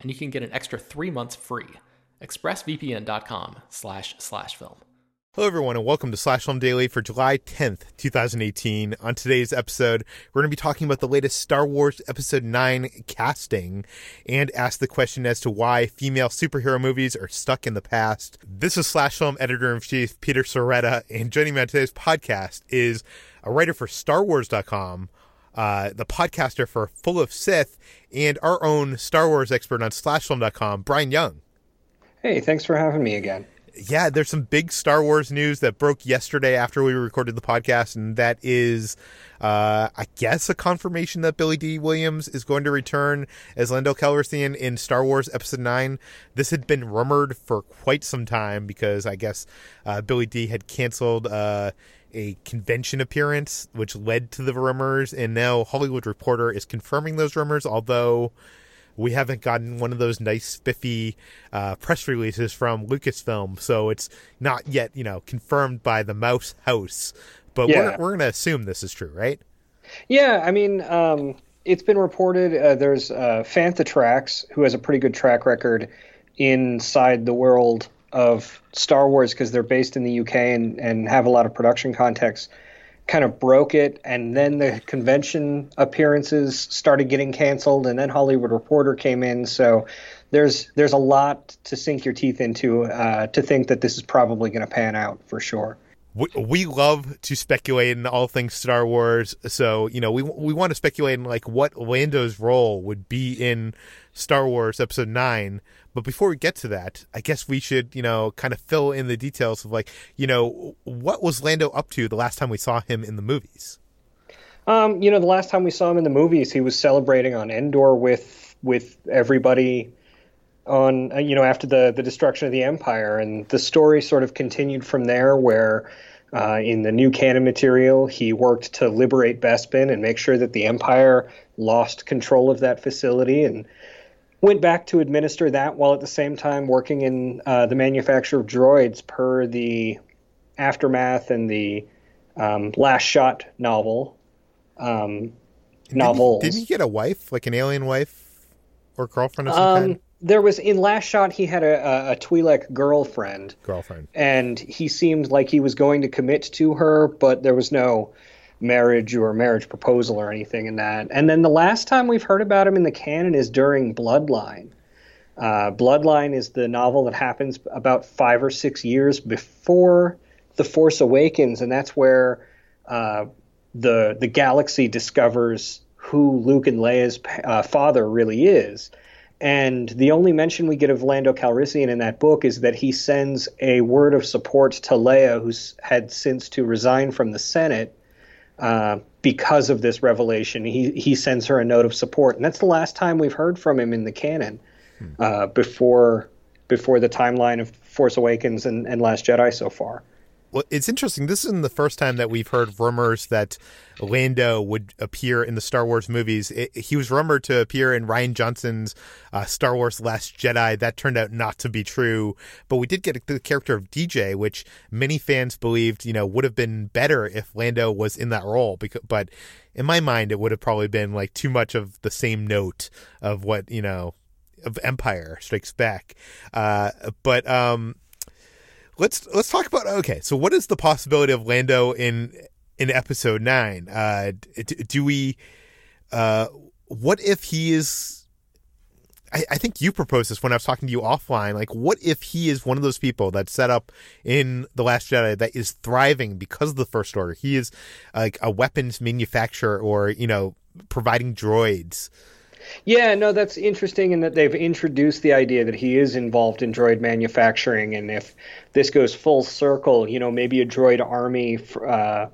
and you can get an extra three months free. ExpressVPN.com slash slash film. Hello, everyone, and welcome to Slash Film Daily for July 10th, 2018. On today's episode, we're going to be talking about the latest Star Wars Episode 9 casting and ask the question as to why female superhero movies are stuck in the past. This is Slash Film Editor in Chief Peter Sciretta, and joining me on today's podcast is a writer for StarWars.com, uh, the podcaster for Full of Sith, and our own Star Wars expert on SlashFilm.com, Bryan Young. Hey, thanks for having me again. Yeah, there's some big Star Wars news that broke yesterday after we recorded the podcast, and that is, uh, I guess, a confirmation that Billy Dee Williams is going to return as Lando Calrissian in Star Wars Episode 9. This had been rumored for quite some time because I guess uh, Billy Dee had canceled uh, a convention appearance, which led to the rumors, and now Hollywood Reporter is confirming those rumors, although we haven't gotten one of those nice spiffy uh, press releases from Lucasfilm, so it's not yet, you know, confirmed by the Mouse House. But yeah. we're, we're going to assume this is true, right? Yeah, I mean, um, it's been reported. Uh, there's uh, who has a pretty good track record inside the world of Star Wars because they're based in the UK and, and have a lot of production context kind of broke it. And then the convention appearances started getting canceled and then Hollywood Reporter came in. So there's there's a lot to sink your teeth into uh, to think that this is probably going to pan out for sure. We, we love to speculate in all things Star Wars. So, you know, we we want to speculate in like what Lando's role would be in Star Wars episode 9. But before we get to that, I guess we should, you know, kind of fill in the details of like, you know, what was Lando up to the last time we saw him in the movies? Um, you know, the last time we saw him in the movies, he was celebrating on Endor with with everybody on uh, you know after the the destruction of the empire and the story sort of continued from there where uh, in the new canon material he worked to liberate bespin and make sure that the empire lost control of that facility and went back to administer that while at the same time working in uh, the manufacture of droids per the aftermath and the um, last shot novel um, novels did he, he get a wife like an alien wife or girlfriend of some um, kind there was in last shot he had a, a, a Twi'lek girlfriend. Girlfriend. And he seemed like he was going to commit to her, but there was no marriage or marriage proposal or anything in that. And then the last time we've heard about him in the canon is during Bloodline. Uh, Bloodline is the novel that happens about five or six years before The Force Awakens, and that's where uh, the the galaxy discovers who Luke and Leia's uh, father really is. And the only mention we get of Lando Calrissian in that book is that he sends a word of support to Leia, who's had since to resign from the Senate uh, because of this revelation. He he sends her a note of support, and that's the last time we've heard from him in the canon hmm. uh, before before the timeline of Force Awakens and, and Last Jedi so far. Well, it's interesting. This isn't the first time that we've heard rumors that Lando would appear in the Star Wars movies. It, he was rumored to appear in Rian Johnson's uh, Star Wars Last Jedi. That turned out not to be true. But we did get the character of DJ, which many fans believed, you know, would have been better if Lando was in that role. Because, but in my mind, it would have probably been like too much of the same note of what you know of Empire Strikes Back. Uh, but um, let's let's talk about okay. So, what is the possibility of Lando in in Episode Nine? Uh, do, do we? Uh, what if he is? I, I think you proposed this when I was talking to you offline. Like, what if he is one of those people that's set up in the Last Jedi that is thriving because of the First Order? He is like a weapons manufacturer, or you know, providing droids. Yeah, no, that's interesting in that they've introduced the idea that he is involved in droid manufacturing, and if this goes full circle, you know, maybe a droid army uh,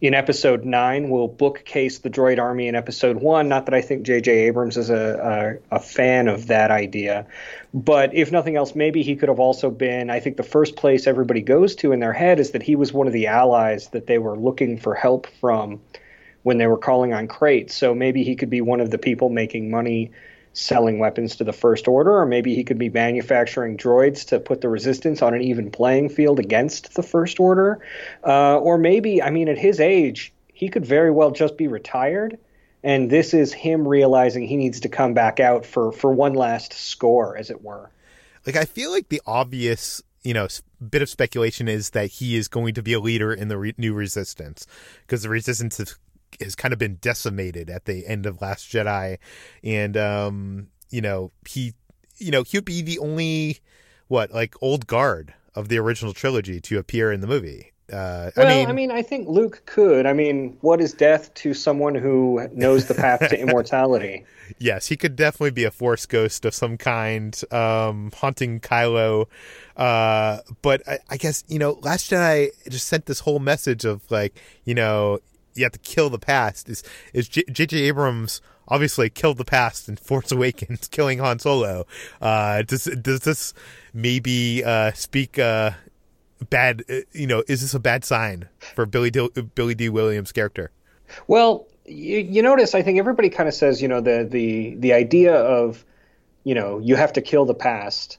in Episode Nine will bookcase the droid army in Episode One. Not that I think J.J. Abrams is a, a, a fan of that idea, but if nothing else, maybe he could have also been. I think the first place everybody goes to in their head is that he was one of the allies that they were looking for help from when they were calling on crates. So maybe he could be one of the people making money selling weapons to the First Order, or maybe he could be manufacturing droids to put the Resistance on an even playing field against the First Order. Uh, or maybe, I mean, at his age, he could very well just be retired. And this is him realizing he needs to come back out for, for one last score, as it were. Like, I feel like the obvious you know bit of speculation is that he is going to be a leader in the re- new resistance because the resistance has kind of been decimated at the end of Last Jedi, and um, you know he, you know he'd be the only what like old guard of the original trilogy to appear in the movie. Uh, well, I mean, I mean, I think Luke could. I mean, what is death to someone who knows the path to immortality? Yes, he could definitely be a force ghost of some kind, um, haunting Kylo. Uh, but I, I, guess you know, Last Jedi just sent this whole message of like, you know, you have to kill the past. Is is J.J. Abrams obviously killed the past in Force Awakens, killing Han Solo? Uh, does does this maybe uh, speak uh, bad? Uh, you know, is this a bad sign for Billy Dee, Billy Dee Williams' character? Well, you, you notice I think everybody kind of says you know the the the idea of you know you have to kill the past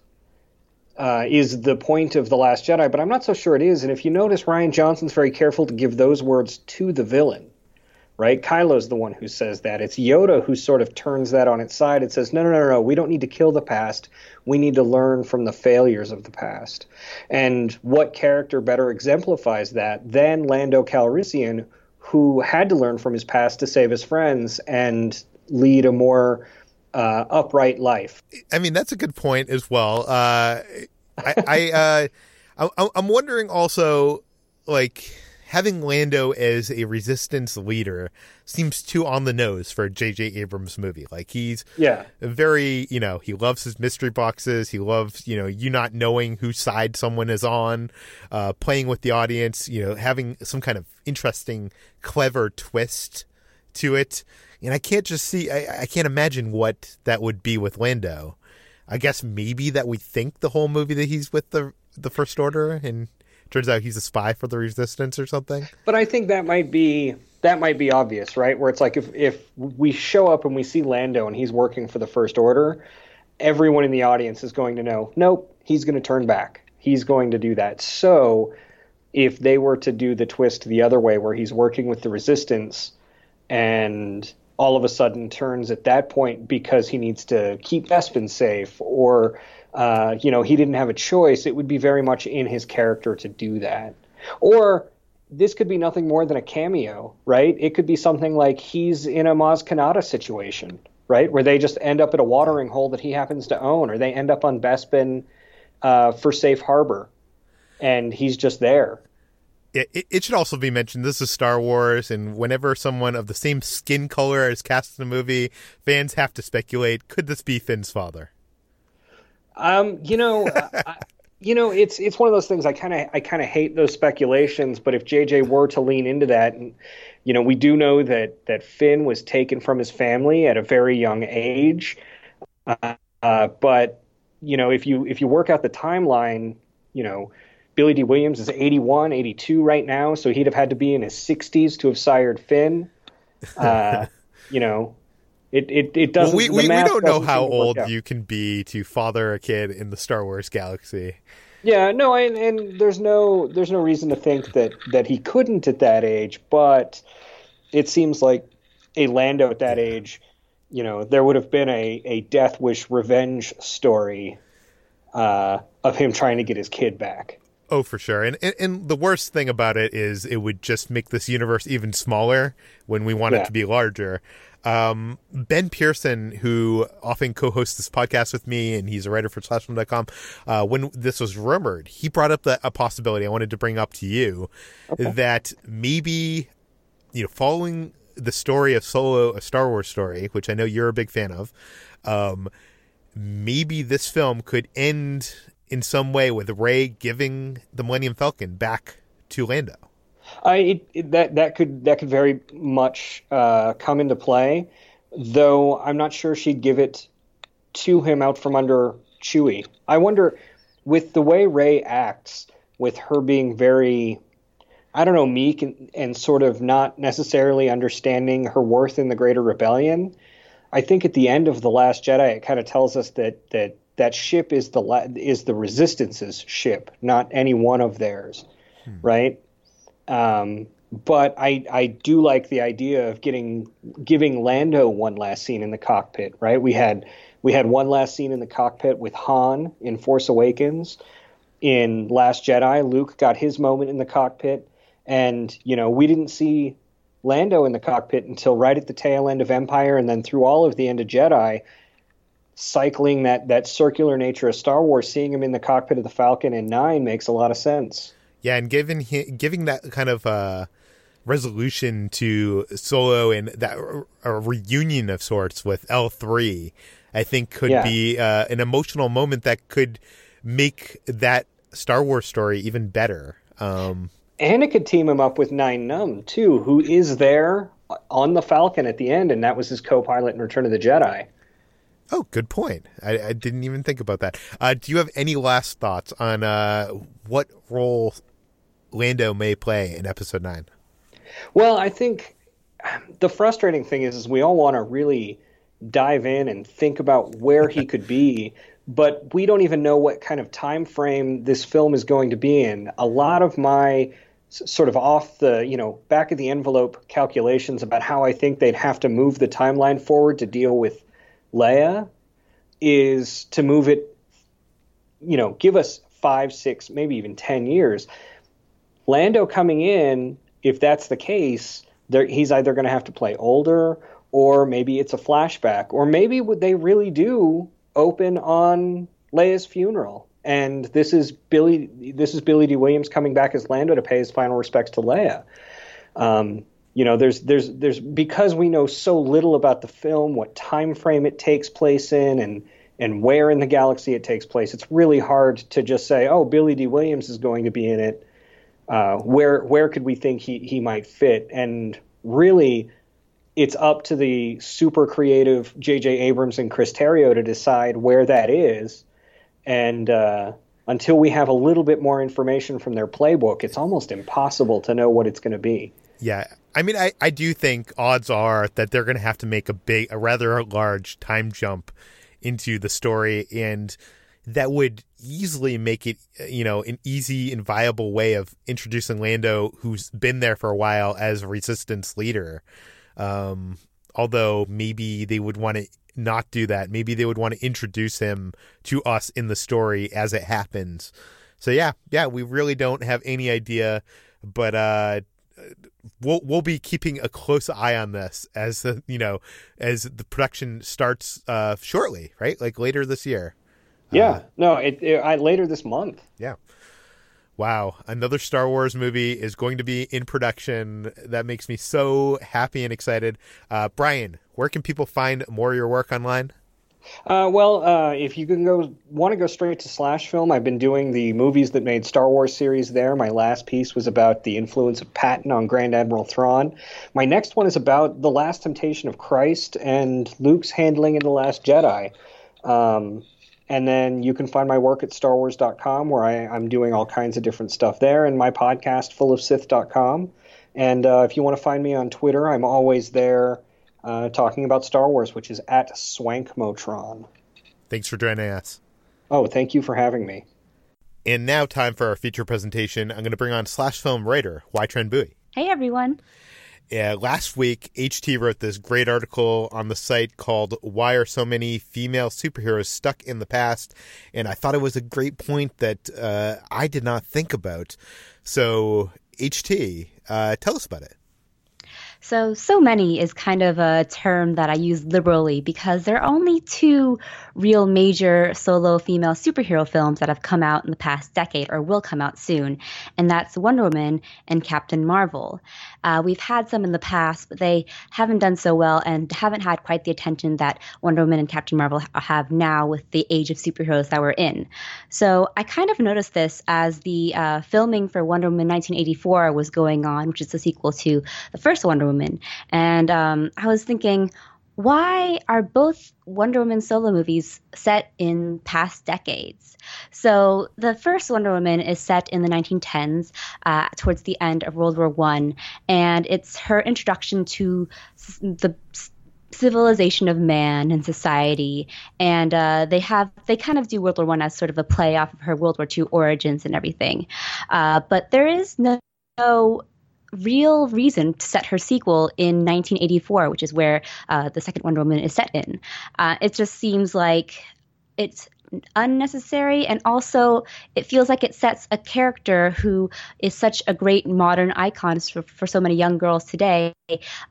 uh, is the point of The Last Jedi, but I'm not so sure it is. And if you notice, Rian Johnson's very careful to give those words to the villain, right? Kylo's the one who says that. It's Yoda who sort of turns that on its side and says, no, no, no, no, we don't need to kill the past. We need to learn from the failures of the past. And what character better exemplifies that than Lando Calrissian, who had to learn from his past to save his friends and lead a more uh, upright life. I mean, that's a good point as well. Uh, I, I, uh, I, I'm wondering also, like, having Lando as a resistance leader seems too on the nose for a J.J. Abrams movie. Like he's yeah very you know he loves his mystery boxes. He loves you know you not knowing whose side someone is on, uh, playing with the audience. You know having some kind of interesting, clever twist to it and I can't just see. I, I can't imagine what that would be with Lando. I guess maybe that we think the whole movie that he's with the the First Order, and turns out he's a spy for the Resistance or something. But I think that might be that might be obvious, right? Where it's like if if we show up and we see Lando and he's working for the First Order, everyone in the audience is going to know, nope, he's going to turn back. He's going to do that. So if they were to do the twist the other way, where he's working with the Resistance and all of a sudden turns at that point because he needs to keep Bespin safe or uh, you know he didn't have a choice. It would be very much in his character to do that. Or this could be nothing more than a cameo right? It could be something like he's in a Maz Kanata situation right? Where they just end up at a watering hole that he happens to own or they end up on Bespin uh, for safe harbor and he's just there it, it, should also be mentioned this is Star Wars, and whenever someone of the same skin color is cast in a movie, fans have to speculate: could this be Finn's father? Um, you know, I, you know, it's it's one of those things. I kind of I kind of hate those speculations, but if JJ were to lean into that, and you know, we do know that that Finn was taken from his family at a very young age, uh, uh, but you know, if you if you work out the timeline, you know Billy Dee Williams is 81, 82 right now, so he'd have had to be in his 60s to have sired Finn. Uh, you know, it it, it doesn't. Well, we we, we don't know how old you can be to father a kid in the Star Wars galaxy. Yeah, no, and, and there's no there's no reason to think that that he couldn't at that age, but it seems like a Lando at that age, you know, there would have been a a Death Wish revenge story uh, of him trying to get his kid back. Oh, for sure. And, and, and the worst thing about it is it would just make this universe even smaller when we want yeah. it to be larger. Um, ben Pearson, who often co-hosts this podcast with me, and he's a writer for SlashFilm.com, uh, when this was rumored, he brought up the, a possibility I wanted to bring up to you okay. that maybe, you know, following the story of Solo, a Star Wars story, which I know you're a big fan of, um, maybe this film could end in some way with Rey giving the Millennium Falcon back to Lando. I it, that that could that could very much uh, come into play, though I'm not sure she'd give it to him out from under Chewie. I wonder, with the way Rey acts, with her being very, I don't know, meek and, and sort of not necessarily understanding her worth in the Greater Rebellion. I think at the end of the Last Jedi, it kind of tells us that that that ship is the is the Resistance's ship, not any one of theirs, hmm. right? Um, but I I do like the idea of getting giving Lando one last scene in the cockpit, right? We had we had one last scene in the cockpit with Han in Force Awakens. In Last Jedi, Luke got his moment in the cockpit, and you know we didn't see Lando in the cockpit until right at the tail end of Empire, and then through all of the end of Jedi. Cycling that that circular nature of Star Wars, seeing him in the cockpit of the Falcon in Nine makes a lot of sense. Yeah, and giving giving that kind of uh, resolution to Solo and that a reunion of sorts with L three, I think could yeah. be uh, an emotional moment that could make that Star Wars story even better. Um, and it could team him up with Nien Nunb too, who is there on the Falcon at the end, and that was his co-pilot in Return of the Jedi. Oh, good point. I, I didn't even think about that. Uh, do you have any last thoughts on uh, what role Lando may play in Episode Nine? Well, I think the frustrating thing is, is we all want to really dive in and think about where he could be, but we don't even know what kind of time frame this film is going to be in. A lot of my sort of off the, you know, back of the envelope calculations about how I think they'd have to move the timeline forward to deal with Leia is to move it, you know, give us five, six, maybe even 10 years. Lando coming in, if that's the case, he's either going to have to play older, or maybe it's a flashback, or maybe would they really do open on Leia's funeral, and this is Billy. This is Billy Dee Williams coming back as Lando to pay his final respects to Leia. Um, you know, there's there's there's because we know so little about the film, what time frame it takes place in, and and where in the galaxy it takes place. It's really hard to just say, oh, Billy Dee Williams is going to be in it uh, where where could we think he he might fit? And really, it's up to the super creative J.J. Abrams and Chris Terrio to decide where that is. And uh, until we have a little bit more information from their playbook, it's almost impossible to know what it's going to be. Yeah, I mean, I, I do think odds are that they're going to have to make a big, a rather large time jump into the story, and that would easily make it, you know, an easy and viable way of introducing Lando, who's been there for a while as resistance leader. Um, although maybe they would want to not do that. Maybe they would want to introduce him to us in the story as it happens. So yeah, yeah, we really don't have any idea, but uh, we'll we'll be keeping a close eye on this as the you know as the production starts uh, shortly, right? Like later this year. Yeah, uh, no, it, it I, later this month. Yeah. Wow, another Star Wars movie is going to be in production. That makes me so happy and excited. Uh, Bryan, where can people find more of your work online? Uh, well, uh, if you can go want to go straight to Slash Film, I've been doing the movies that made Star Wars series there. My last piece was about the influence of Patton on Grand Admiral Thrawn. My next one is about the Last Temptation of Christ and Luke's handling in the Last Jedi. Um, And then you can find my work at starwars.com where I, I'm doing all kinds of different stuff there and my podcast, fullofsith.com. And uh, if you want to find me on Twitter, I'm always there uh, talking about Star Wars, which is at Swankmotron. Thanks for joining us. Oh, thank you for having me. And now, time for our feature presentation. I'm going to bring on slash film writer Hoai-Tran Bui. Hey, everyone. Yeah, last week, HT wrote this great article on the site called Why Are So Many Female Superheroes Stuck in the Past? And I thought it was a great point that uh, I did not think about. So, HT, uh, tell us about it. So, so many is kind of a term that I use liberally because there are only two real major solo female superhero films that have come out in the past decade or will come out soon, and that's Wonder Woman and Captain Marvel. Uh, we've had some in the past, but they haven't done so well and haven't had quite the attention that Wonder Woman and Captain Marvel have now with the age of superheroes that we're in. So, I kind of noticed this as the uh, filming for Wonder Woman 1984 was going on, which is the sequel to the first Wonder Woman. And um, I was thinking, why are both Wonder Woman solo movies set in past decades? So the first Wonder Woman is set in the 1910s, uh, towards the end of World War One, and it's her introduction to the civilization of man and society and uh, they have they kind of do world war one as sort of a play off of her world war two origins and everything uh, but there is no, no real reason to set her sequel in 1984, which is where uh, the second Wonder Woman is set in. Uh, it just seems like it's unnecessary and also it feels like it sets a character who is such a great modern icon for, for so many young girls today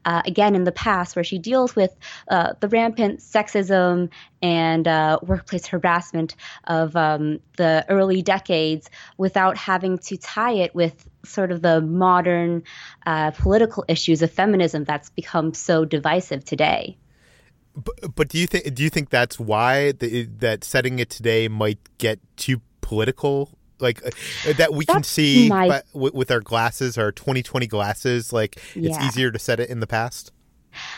uh, again in the past where she deals with uh, the rampant sexism and uh, workplace harassment of um, the early decades without having to tie it with sort of the modern uh, political issues of feminism that's become so divisive today but, but do you think do you think that's why the, that setting it today might get too political? Like uh, that we that's can see my... by, with our glasses, our 2020 glasses. Like yeah. it's easier to set it in the past.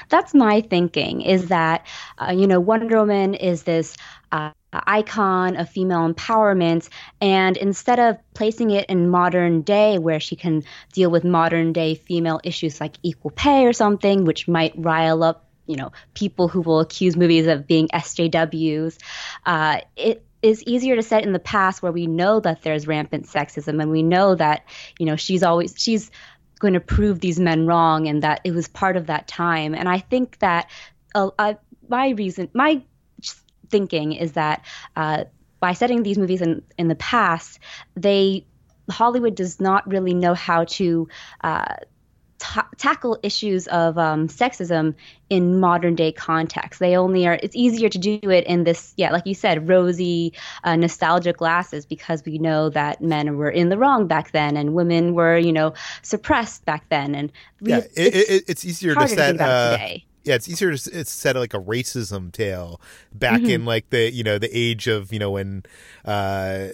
That's my thinking. Is that uh, you know Wonder Woman is this. Uh, icon of female empowerment and instead of placing it in modern day where she can deal with modern day female issues like equal pay or something which might rile up you know people who will accuse movies of being SJWs. Uh, it is easier to set in the past where we know that there's rampant sexism and we know that you know she's always she's going to prove these men wrong and that it was part of that time. And I think that uh, uh, my reason, my thinking is that uh, by setting these movies in in the past, they Hollywood does not really know how to uh, ta- tackle issues of um, sexism in modern day context. They only are. It's easier to do it in this, yeah, like you said, rosy, uh, nostalgic glasses because we know that men were in the wrong back then and women were, you know, suppressed back then. And we, yeah, it, it's, it, it's, easier to set. To uh, today yeah, it's easier to it's set like a racism tale back mm-hmm. in like the you know the age of you know when uh,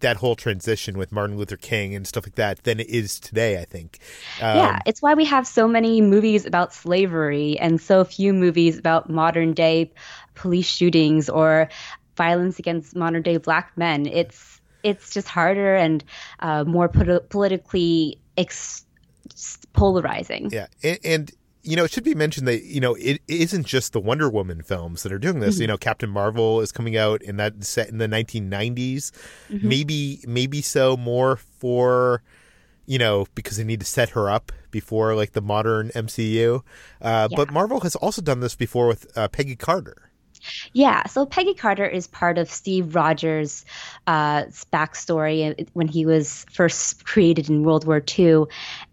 that whole transition with Martin Luther King and stuff like that than it is today. I think. Um, yeah, it's why we have so many movies about slavery and so few movies about modern day police shootings or violence against modern day black men. It's it's just harder and uh, more politically ex- polarizing. Yeah, and, and you know, it should be mentioned that you know it isn't just the Wonder Woman films that are doing this. Mm-hmm. You know, Captain Marvel is coming out in that set in the 1990s. Mm-hmm. Maybe, maybe so more for you know because they need to set her up before like the modern MCU. Uh, yeah. But Marvel has also done this before with uh, Peggy Carter. Yeah, so Peggy Carter is part of Steve Rogers' uh, backstory when he was first created in World War II,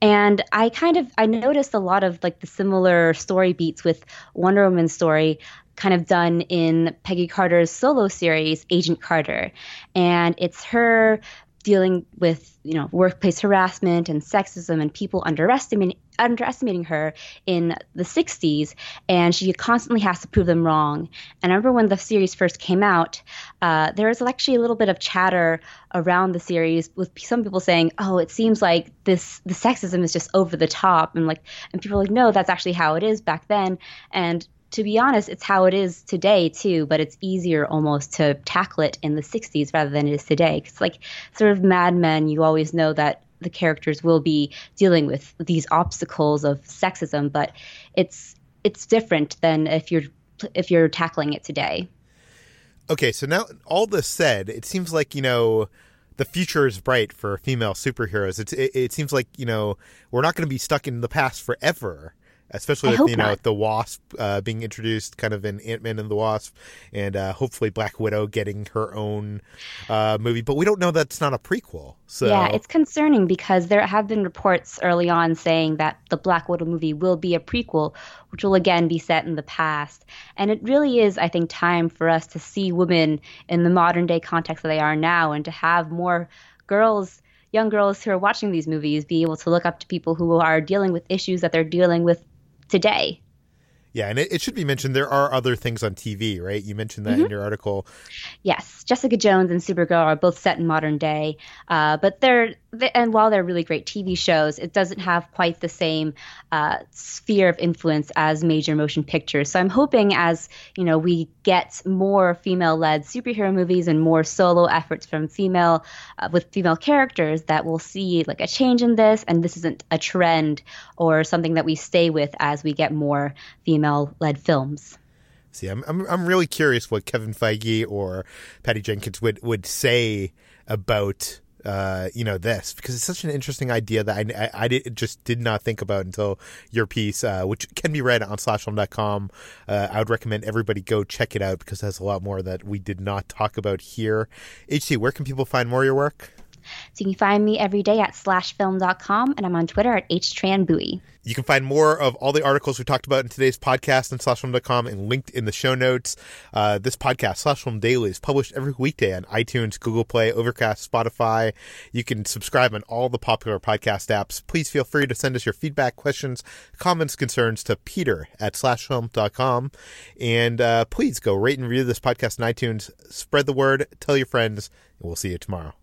and I kind of I noticed a lot of like the similar story beats with Wonder Woman's story kind of done in Peggy Carter's solo series, Agent Carter. And it's her dealing with you know workplace harassment and sexism and people underestimating underestimating her in the 60s and she constantly has to prove them wrong. And i remember when the series first came out uh, there was actually a little bit of chatter around the series with some people saying oh it seems like this the sexism is just over the top and like and people are like no that's actually how it is back then and to be honest, it's how it is today too, but it's easier almost to tackle it in the 60s rather than it is today. Because, like, sort of Mad Men, you always know that the characters will be dealing with these obstacles of sexism, but it's it's different than if you're if you're tackling it today. Okay, so now all this said, it seems like you know the future is bright for female superheroes. It's it, it seems like you know we're not going to be stuck in the past forever especially with you know not. the Wasp uh, being introduced kind of in Ant Man and the Wasp, and uh, hopefully Black Widow getting her own uh, movie. But we don't know that's not a prequel. So yeah, it's concerning because there have been reports early on saying that the Black Widow movie will be a prequel, which will again be set in the past. And it really is, I think, time for us to see women in the modern day context that they are now, and to have more girls young girls who are watching these movies be able to look up to people who are dealing with issues that they're dealing with today. Yeah, and it, it, should be mentioned there are other things on TV, right? You mentioned that mm-hmm. in your article. Yes, Jessica Jones and Supergirl are both set in modern day, uh, but they're and while they're really great TV shows, it doesn't have quite the same uh, sphere of influence as major motion pictures. So I'm hoping as you know we get more female-led superhero movies and more solo efforts from female uh, with female characters that we'll see like a change in this, and this isn't a trend or something that we stay with as we get more female-led films. See, I'm, I'm I'm really curious what Kevin Feige or Patty Jenkins would would say about uh, you know this because it's such an interesting idea that I, I, I did, just did not think about until your piece, uh, which can be read on slashfilm.com. Uh, I would recommend everybody go check it out because has a lot more that we did not talk about here. HT, where can people find more of your work? So you can find me every day at slashfilm.com and I'm on Twitter at htranbui. You can find more of all the articles we talked about in today's podcast on slashfilm.com and linked in the show notes. Uh, this podcast, Slashfilm Daily, is published every weekday on iTunes, Google Play, Overcast, Spotify. You can subscribe on all the popular podcast apps. Please feel free to send us your feedback, questions, comments, concerns to peter at slashfilm.com. And uh, please go rate and review this podcast on iTunes. Spread the word, tell your friends, and we'll see you tomorrow.